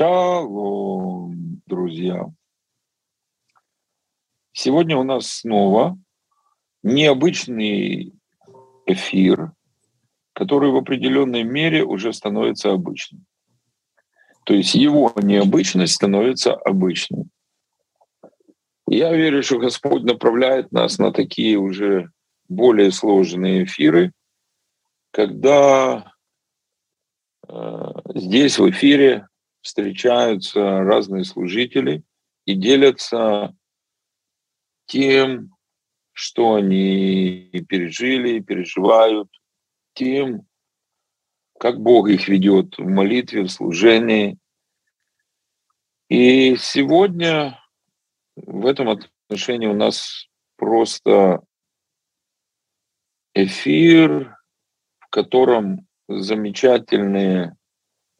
Шалом, друзья! Сегодня у нас снова необычный эфир, который в определенной мере уже становится обычным. То есть его необычность становится обычной. Я верю, что Господь направляет нас на такие уже более сложные эфиры, когда э, здесь в эфире встречаются разные служители и делятся тем, что они пережили, переживают, тем, как Бог их ведет в молитве, в служении. И сегодня в этом отношении у нас просто эфир, в котором замечательные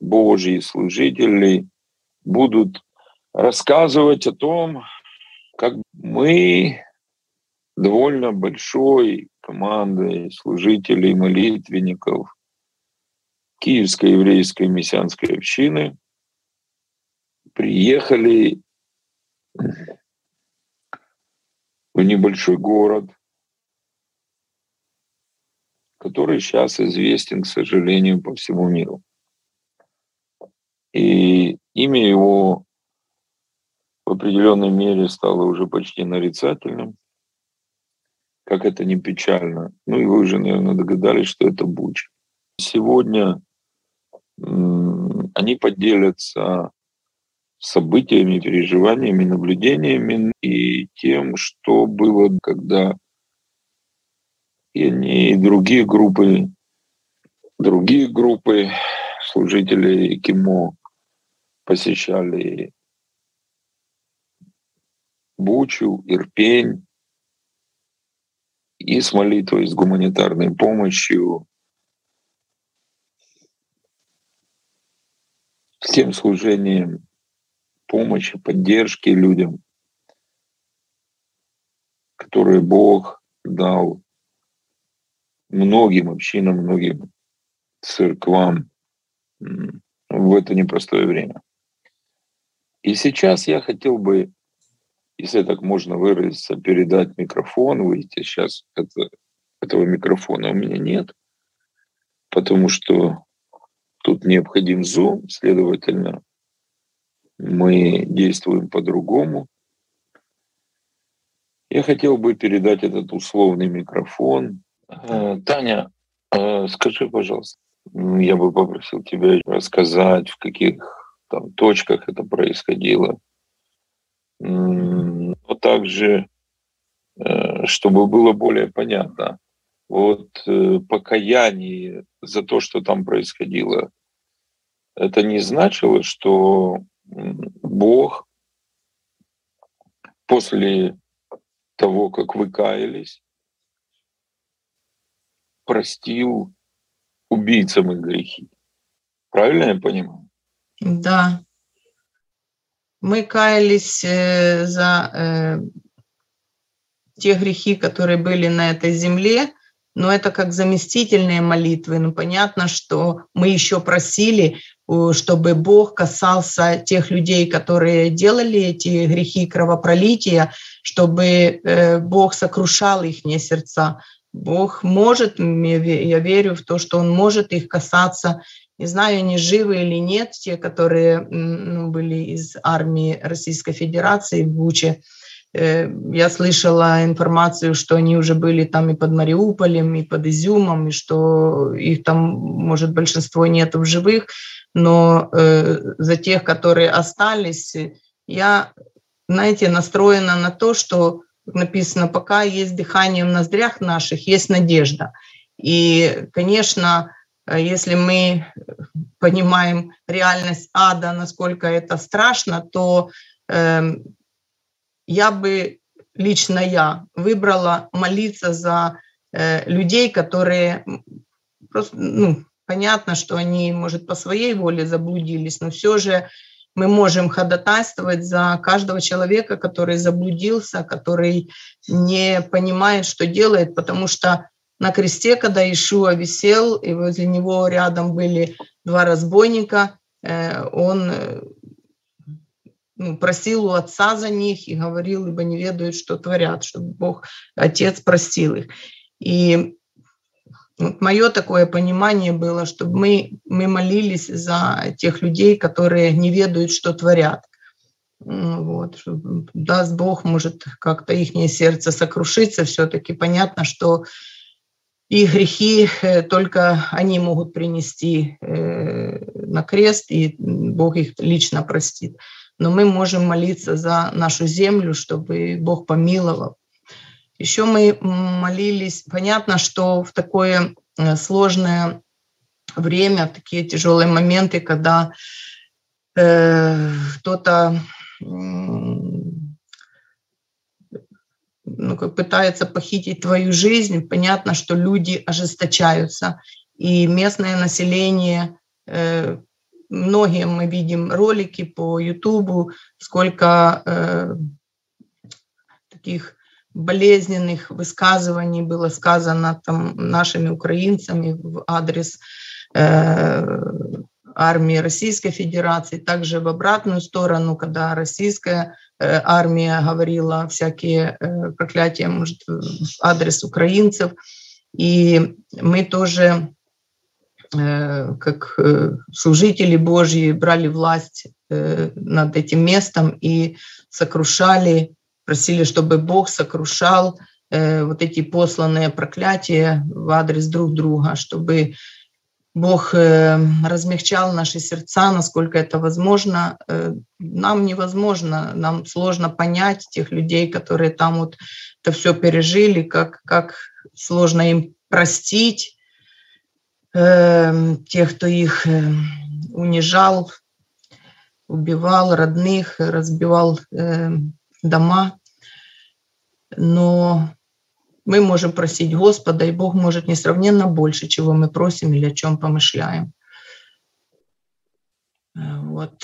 Божьи служители будут рассказывать о том, как мы довольно большой командой служителей, молитвенников Киевской еврейской мессианской общины приехали в небольшой город, который сейчас известен, к сожалению, по всему миру. И имя его в определенной мере стало уже почти нарицательным, как это не печально. Ну и вы уже, наверное, догадались, что это Буч. Сегодня они поделятся событиями, переживаниями, наблюдениями и тем, что было, когда и они, и другие группы, другие группы служителей КИМО посещали Бучу, Ирпень, и с молитвой, с гуманитарной помощью, с тем служением помощи, поддержки людям, которые Бог дал многим общинам, многим церквам в это непростое время. И сейчас я хотел бы, если так можно выразиться, передать микрофон, выйти. Сейчас это, этого микрофона у меня нет, потому что тут необходим зум, следовательно, мы действуем по-другому. Я хотел бы передать этот условный микрофон. Э, Таня, э, скажи, пожалуйста, я бы попросил тебя рассказать, в каких там, точках это происходило. Но также, э, чтобы было более понятно, вот э, покаяние за то, что там происходило, это не значило, что Бог после того, как вы каялись, простил убийцам их грехи. Правильно я понимаю? Да. Мы каялись э, за э, те грехи, которые были на этой земле, но это как заместительные молитвы. Ну, понятно, что мы еще просили, чтобы Бог касался тех людей, которые делали эти грехи кровопролития, чтобы э, Бог сокрушал их сердца. Бог может, я верю в то, что Он может их касаться не знаю, они живы или нет, те, которые ну, были из армии Российской Федерации в Буче. Э, я слышала информацию, что они уже были там и под Мариуполем, и под Изюмом, и что их там, может, большинство нет в живых, но э, за тех, которые остались, я, знаете, настроена на то, что написано, пока есть дыхание в ноздрях наших, есть надежда. И, конечно, если мы понимаем реальность ада, насколько это страшно, то э, я бы, лично я, выбрала молиться за э, людей, которые просто, ну, понятно, что они, может, по своей воле заблудились, но все же мы можем ходатайствовать за каждого человека, который заблудился, который не понимает, что делает, потому что на кресте, когда Ишуа висел, и возле него рядом были два разбойника, э, он э, ну, просил у отца за них и говорил, ибо не ведают, что творят, чтобы Бог, Отец простил их. И вот мое такое понимание было, чтобы мы, мы молились за тех людей, которые не ведают, что творят. Вот. Даст Бог, может, как-то их сердце сокрушится. Все-таки понятно, что и грехи э, только они могут принести э, на крест, и Бог их лично простит но мы можем молиться за нашу землю, чтобы Бог помиловал. Еще мы молились, понятно, что в такое э, сложное время, в такие тяжелые моменты, когда э, кто-то ну, как пытается похитить твою жизнь, понятно, что люди ожесточаются, и местное население э, многие мы видим ролики по Ютубу, сколько э, таких болезненных высказываний было сказано там нашими украинцами в адрес э, армии Российской Федерации, также в обратную сторону, когда российская армия говорила всякие э, проклятия, может, в адрес украинцев. И мы тоже Э, как э, служители Божьи брали власть э, над этим местом и сокрушали, просили, чтобы Бог сокрушал вот эти посланные проклятия в адрес друг друга, чтобы Бог размягчал наши сердца, насколько это возможно. Нам невозможно, нам сложно понять тех людей, которые там вот это все пережили, как, как сложно им простить, Эм, тех, кто их эм, унижал, убивал родных, разбивал эм, дома. Но мы можем просить Господа, и Бог может несравненно больше, чего мы просим или о чем помышляем. Э, вот.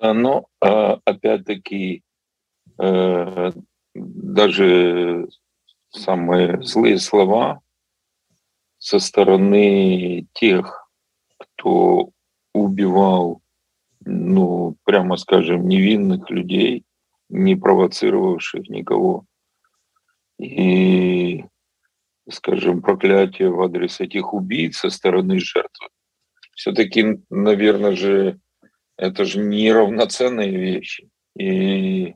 Но а, опять-таки э, даже самые злые слова со стороны тех, кто убивал, ну, прямо скажем, невинных людей, не провоцировавших никого. И, скажем, проклятие в адрес этих убийц со стороны жертвы. Все-таки, наверное же, это же неравноценные вещи. И,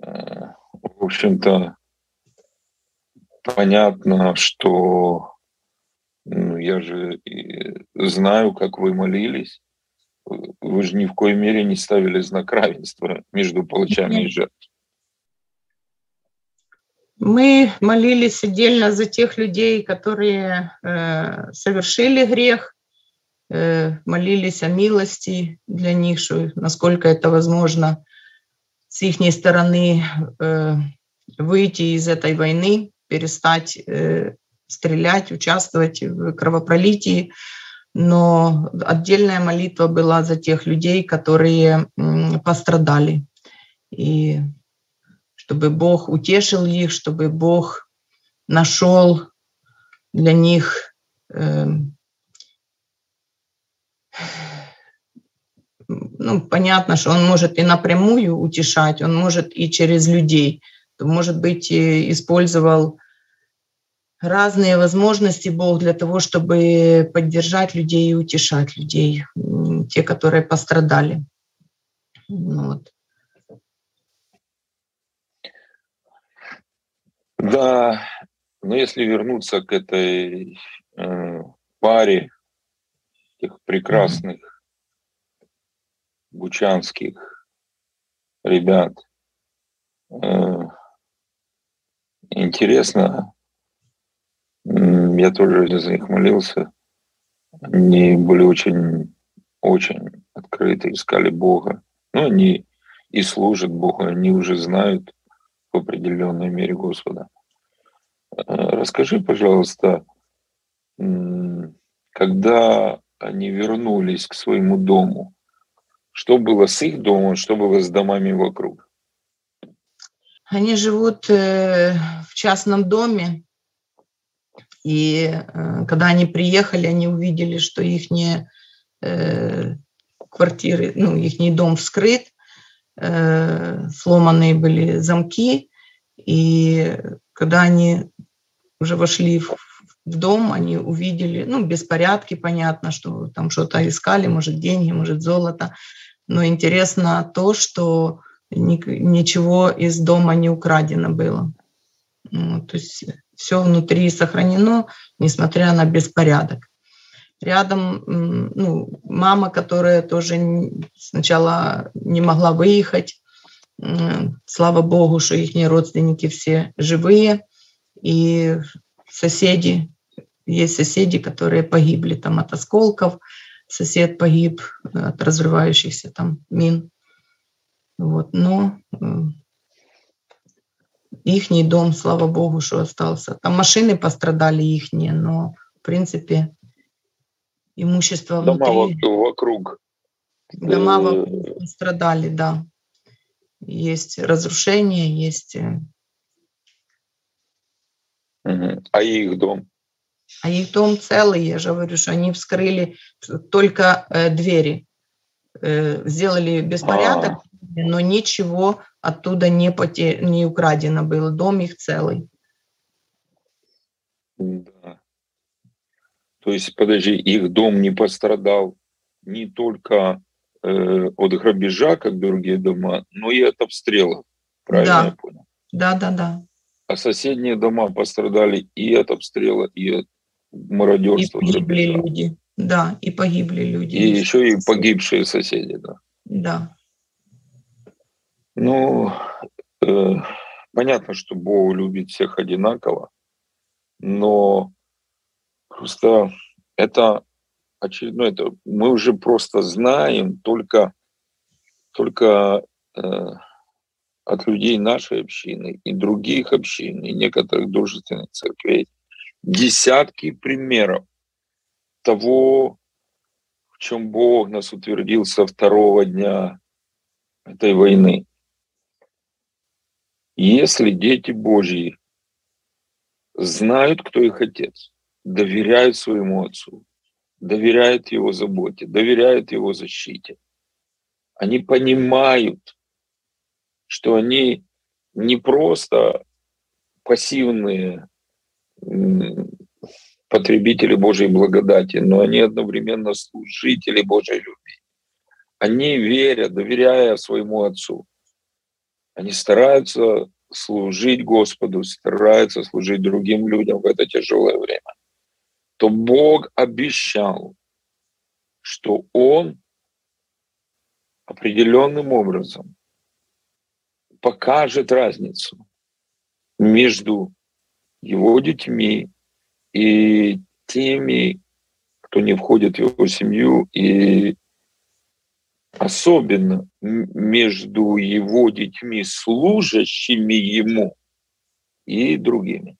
э, в общем-то, понятно, что ну, я же знаю, как вы молились. Вы же ни в коей мере не ставили знак равенства между палачами и жертвами. Мы молились отдельно за тех людей, которые э, совершили грех, э, молились о милости для них, что, насколько это возможно с их стороны э, выйти из этой войны, перестать э, стрелять, участвовать в кровопролитии, но отдельная молитва была за тех людей, которые пострадали. И чтобы Бог утешил их, чтобы Бог нашел для них э, ну, понятно, что он может и напрямую утешать, он может и через людей. Может быть, использовал разные возможности Бог для того, чтобы поддержать людей и утешать людей, те, которые пострадали. Ну вот. Да, но если вернуться к этой э, паре тех прекрасных mm-hmm. бучанских ребят, э, интересно, я тоже за них молился. Они были очень, очень открыты, искали Бога. Ну, они и служат Богу, они уже знают в определенной мере Господа. Э, расскажи, пожалуйста, когда они вернулись к своему дому, что было с их домом, что было с домами вокруг? Они живут э, в частном доме, и э, когда они приехали, они увидели, что их квартиры, ну, их дом вскрыт, э, сломанные были замки, и когда они уже вошли в, в дом, они увидели, ну, беспорядки, понятно, что там что-то искали, может, деньги, может, золото. Но интересно то, что ни, ничего из дома не украдено было. Ну, то есть все внутри сохранено, несмотря на беспорядок. Рядом ну, мама, которая тоже сначала не могла выехать, слава богу, что их родственники все живые, и соседи, есть соседи, которые погибли там от осколков, сосед погиб от разрывающихся там мин. Вот, но ихний дом, слава богу, что остался. Там машины пострадали ихние, но в принципе имущество Дома внутри. вокруг. Дома э, вокруг пострадали, да. Есть разрушения, есть... Э, а их дом? А их дом целый, я же говорю, что они вскрыли только э, двери, э, сделали беспорядок, а. но ничего оттуда не, поте... не украдено было. Дом их целый. Да. То есть, подожди, их дом не пострадал не только э, от грабежа, как другие дома, но и от обстрела. Правильно да. я понял? Да, да, да. А соседние дома пострадали и от обстрела, и от мародерства. И погибли грабежа. люди. Да, и погибли люди. И еще и погибшие соседи, да. Да. Ну, э, понятно, что Бог любит всех одинаково, но просто это очередное, это мы уже просто знаем только, только э, от людей нашей общины и других общин, и некоторых дружественных церквей, десятки примеров того, в чем Бог нас утвердил со второго дня этой войны. Если дети Божьи знают, кто их отец, доверяют своему отцу, доверяют его заботе, доверяют его защите, они понимают, что они не просто пассивные потребители Божьей благодати, но они одновременно служители Божьей любви. Они верят, доверяя своему Отцу, они стараются служить Господу, стараются служить другим людям в это тяжелое время, то Бог обещал, что Он определенным образом покажет разницу между его детьми и теми, кто не входит в его семью, и особенно между его детьми, служащими ему, и другими.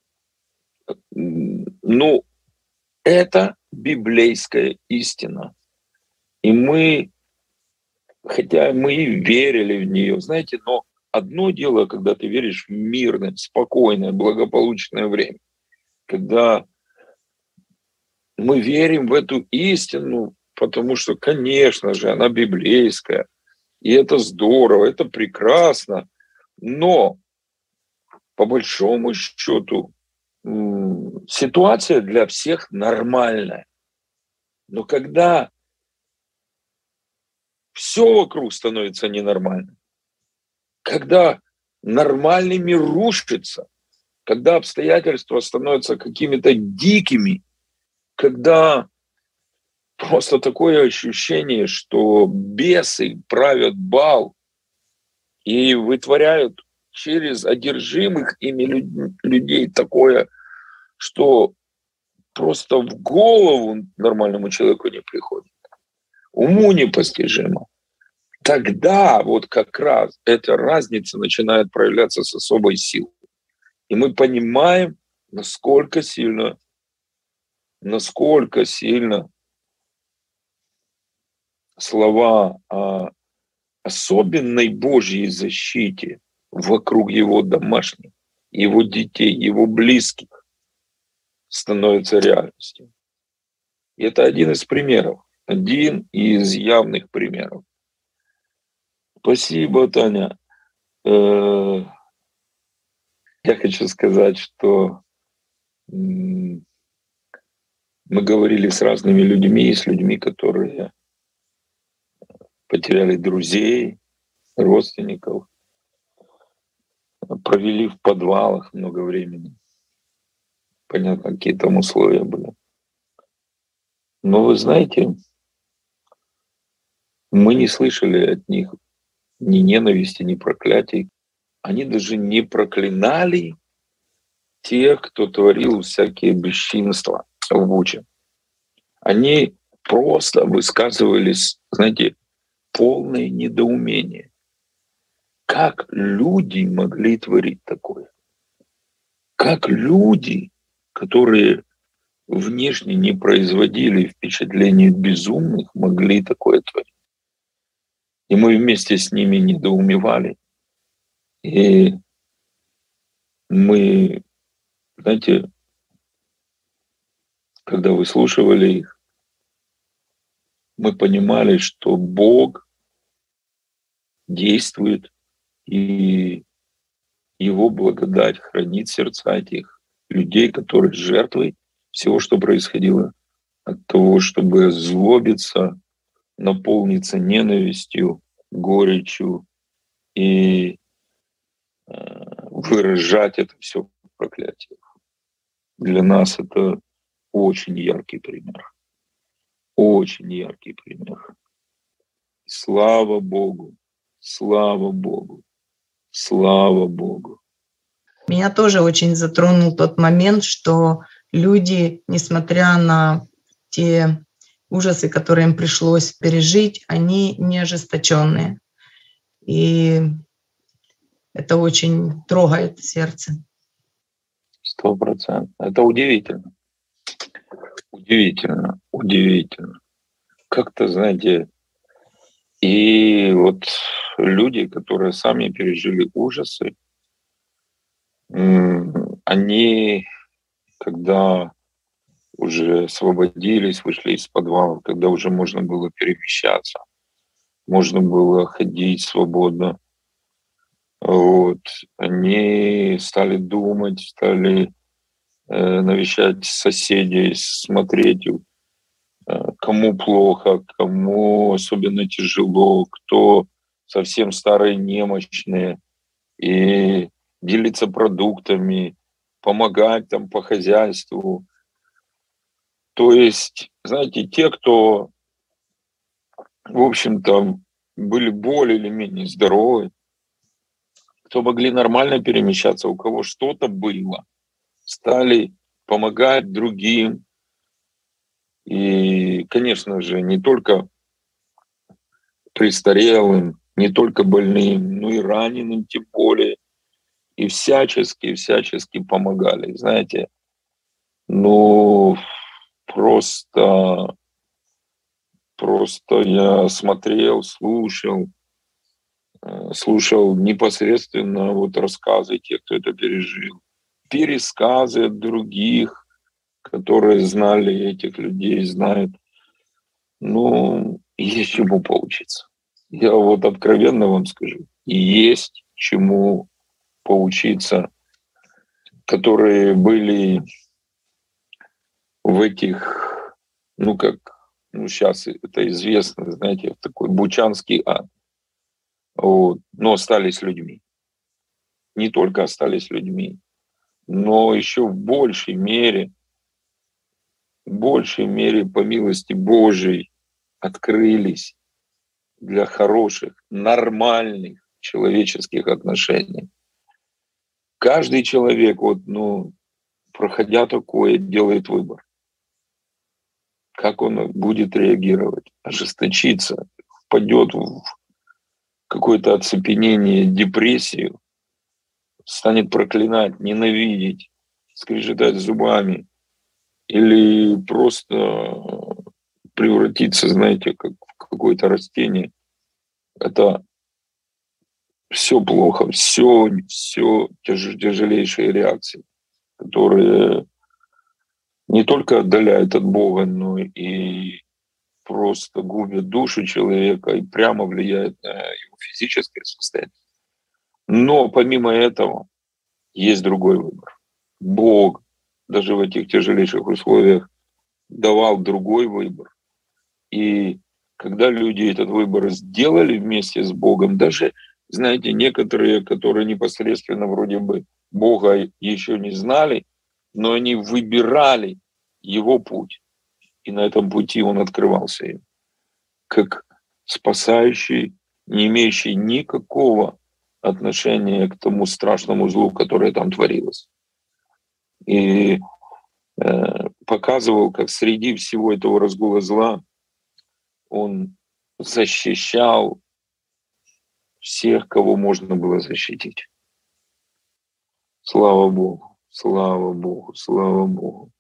Ну, это библейская истина. И мы, хотя мы и верили в нее, знаете, но одно дело, когда ты веришь в мирное, спокойное, благополучное время, когда мы верим в эту истину, потому что, конечно же, она библейская, и это здорово, это прекрасно, но по большому счету ситуация для всех нормальная. Но когда все вокруг становится ненормальным, когда нормальный мир рушится, когда обстоятельства становятся какими-то дикими, когда просто такое ощущение, что бесы правят бал и вытворяют через одержимых ими людей такое, что просто в голову нормальному человеку не приходит. Уму непостижимо. Тогда вот как раз эта разница начинает проявляться с особой силой. И мы понимаем, насколько сильно, насколько сильно слова о особенной Божьей защите вокруг его домашних, его детей, его близких становятся реальностью. И это один из примеров, один из явных примеров. Спасибо, Таня. Э, я хочу сказать, что мы говорили с разными людьми, с людьми, которые потеряли друзей, родственников, провели в подвалах много времени. Понятно, какие там условия были. Но вы знаете, мы не слышали от них ни ненависти, ни проклятий. Они даже не проклинали тех, кто творил всякие бесчинства в Буче. Они просто высказывались, знаете, полное недоумение. Как люди могли творить такое? Как люди, которые внешне не производили впечатление безумных, могли такое творить? И мы вместе с ними недоумевали. И мы, знаете, когда выслушивали их, мы понимали, что Бог действует, и Его благодать хранит сердца этих людей, которые жертвой всего, что происходило, от того, чтобы злобиться, наполниться ненавистью, горечью и э, выражать это все в проклятиях. Для нас это очень яркий пример. Очень яркий пример. Слава Богу, слава Богу, слава Богу. Меня тоже очень затронул тот момент, что люди, несмотря на те ужасы, которые им пришлось пережить, они не ожесточенные. И это очень трогает сердце. Сто процентов. Это удивительно. Удивительно, удивительно. Как-то, знаете, и вот люди, которые сами пережили ужасы, они, когда уже освободились, вышли из подвала, когда уже можно было перемещаться, можно было ходить свободно. Вот. Они стали думать, стали э, навещать соседей, смотреть, э, кому плохо, кому особенно тяжело, кто совсем старые, немощные, и делиться продуктами, помогать там по хозяйству, то есть, знаете, те, кто, в общем-то, были более или менее здоровы, кто могли нормально перемещаться, у кого что-то было, стали помогать другим. И, конечно же, не только престарелым, не только больным, но и раненым тем более. И всячески, всячески помогали. Знаете, ну, просто, просто я смотрел, слушал, э, слушал непосредственно вот рассказы тех, кто это пережил, пересказы от других, которые знали этих людей, знают. Ну, есть чему поучиться. Я вот откровенно вам скажу, есть чему поучиться, которые были в этих, ну как, ну сейчас это известно, знаете, в такой бучанский ад. Вот, но остались людьми. Не только остались людьми, но еще в большей мере, в большей мере по милости Божией открылись для хороших, нормальных человеческих отношений. Каждый человек, вот, ну, проходя такое, делает выбор. Как он будет реагировать, ожесточиться, впадет в какое-то оцепенение, депрессию, станет проклинать, ненавидеть, скрежетать зубами, или просто превратиться, знаете, как в какое-то растение. Это все плохо, все, все тяж, тяжелейшие реакции, которые не только отдаляет от Бога, но и просто губит душу человека и прямо влияет на его физическое состояние. Но помимо этого есть другой выбор. Бог даже в этих тяжелейших условиях давал другой выбор. И когда люди этот выбор сделали вместе с Богом, даже, знаете, некоторые, которые непосредственно вроде бы Бога еще не знали, но они выбирали его путь. И на этом пути он открывался им, как спасающий, не имеющий никакого отношения к тому страшному злу, которое там творилось. И э, показывал, как среди всего этого разгула зла он защищал всех, кого можно было защитить. Слава Богу, слава Богу, слава Богу.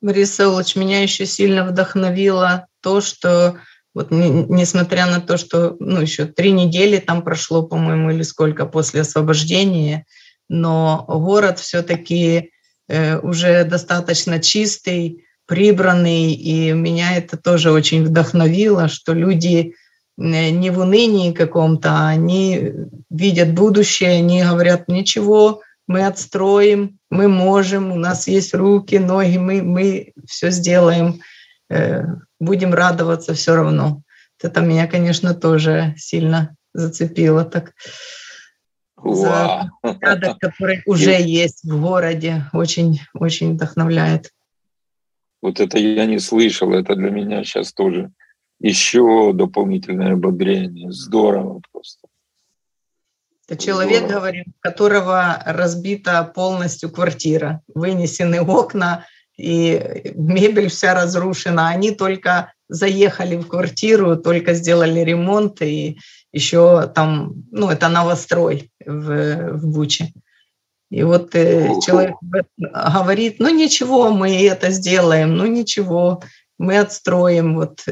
Борис Саулович, меня еще сильно вдохновило то, что вот несмотря на то, что ну, еще три недели там прошло, по-моему, или сколько после освобождения, но город все-таки э, уже достаточно чистый, прибранный, и меня это тоже очень вдохновило, что люди не в унынии каком-то, а они видят будущее, они говорят, ничего, мы отстроим, мы можем, у нас есть руки, ноги, мы, мы все сделаем, э, будем радоваться все равно. Это меня, конечно, тоже сильно зацепило так. За порядок, который уже есть в городе, очень, очень вдохновляет. Вот это я не слышал, это для меня сейчас тоже еще дополнительное ободрение. Здорово просто. Это человек, Здорово. говорим, у которого разбита полностью квартира, вынесены окна, и мебель вся разрушена. Они только заехали в квартиру, только сделали ремонт, и еще там, ну, это новострой в, в Буче. И вот э, человек говорит, ну ничего, мы это сделаем, ну ничего, мы отстроим. Вот.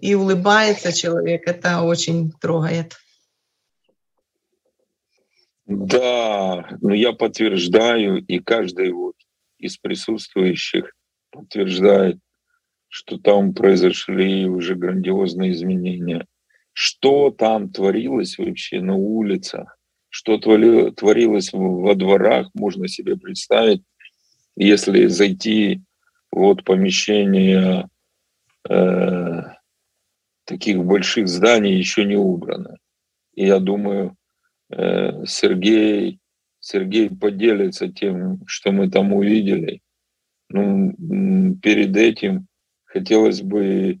И улыбается человек, это очень трогает. Да, но я подтверждаю, и каждый вот из присутствующих подтверждает, что там произошли уже грандиозные изменения. Что там творилось вообще на улицах, что творилось во дворах, можно себе представить, если зайти вот помещение э, таких больших зданий еще не убрано. И я думаю, э, Сергей, Сергей поделится тем, что мы там увидели. Ну, перед этим хотелось бы,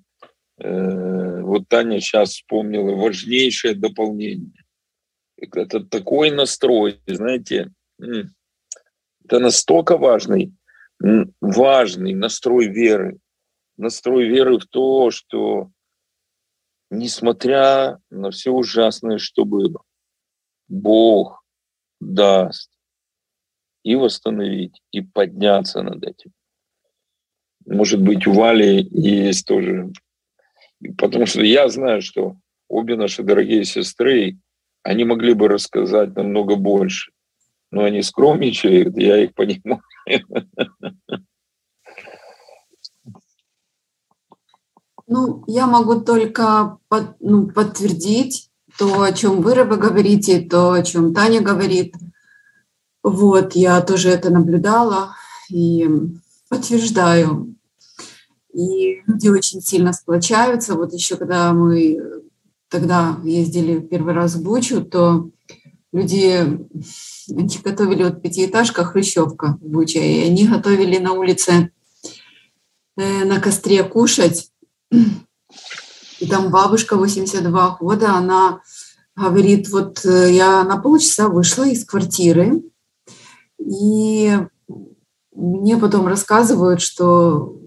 э, вот Таня сейчас вспомнила важнейшее дополнение это такой настрой, знаете, это настолько важный, важный настрой веры, настрой веры в то, что несмотря на все ужасное, что было, Бог даст и восстановить, и подняться над этим. Может быть, у Вали есть тоже. Потому что я знаю, что обе наши дорогие сестры, они могли бы рассказать намного больше. Но они скромничают, я их понимаю. Ну, я могу только под, ну, подтвердить то, о чем вы, Рыба, говорите, то, о чем Таня говорит. Вот, я тоже это наблюдала и подтверждаю. И люди очень сильно сплочаются. Вот еще когда мы тогда ездили первый раз в Бучу, то люди они готовили вот пятиэтажка Хрущевка в Буче, и они готовили на улице э, на костре кушать. И там бабушка 82 года, она говорит, вот э, я на полчаса вышла из квартиры, и мне потом рассказывают, что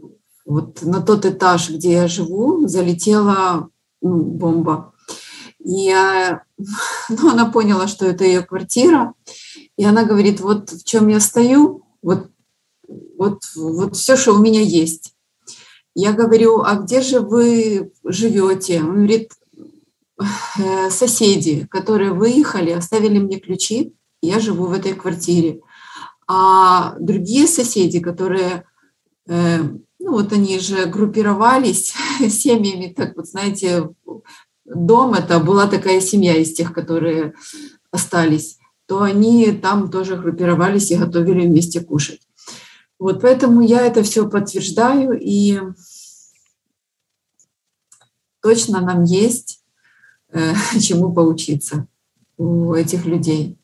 вот на тот этаж, где я живу, залетела ну, бомба. И ну, она поняла, что это ее квартира. И она говорит, вот в чем я стою, вот, вот, вот все, что у меня есть. Я говорю, а где же вы живете? Он говорит, «Э, соседи, которые выехали, оставили мне ключи, я живу в этой квартире. А другие соседи, которые э, ну вот они же группировались семьями, так вот, знаете, дом это была такая семья из тех, которые остались, то они там тоже группировались и готовили вместе кушать. Вот поэтому я это все подтверждаю, и точно нам есть э, чему поучиться у этих людей.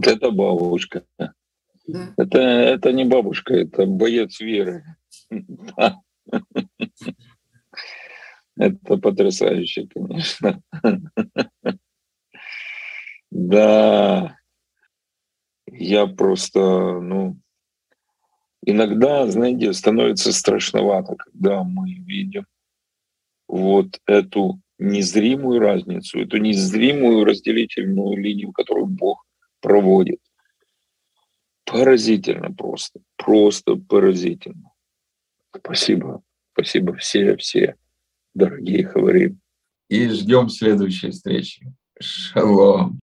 Это бабушка. Да. Это, это не бабушка, это боец веры. Это потрясающе, конечно. Да, я просто, ну, иногда, знаете, становится страшновато, когда мы видим вот эту незримую разницу, эту незримую разделительную линию, которую Бог проводит. Поразительно просто, просто поразительно. Спасибо, спасибо все, все, дорогие говорим. И ждем следующей встречи. Шалом.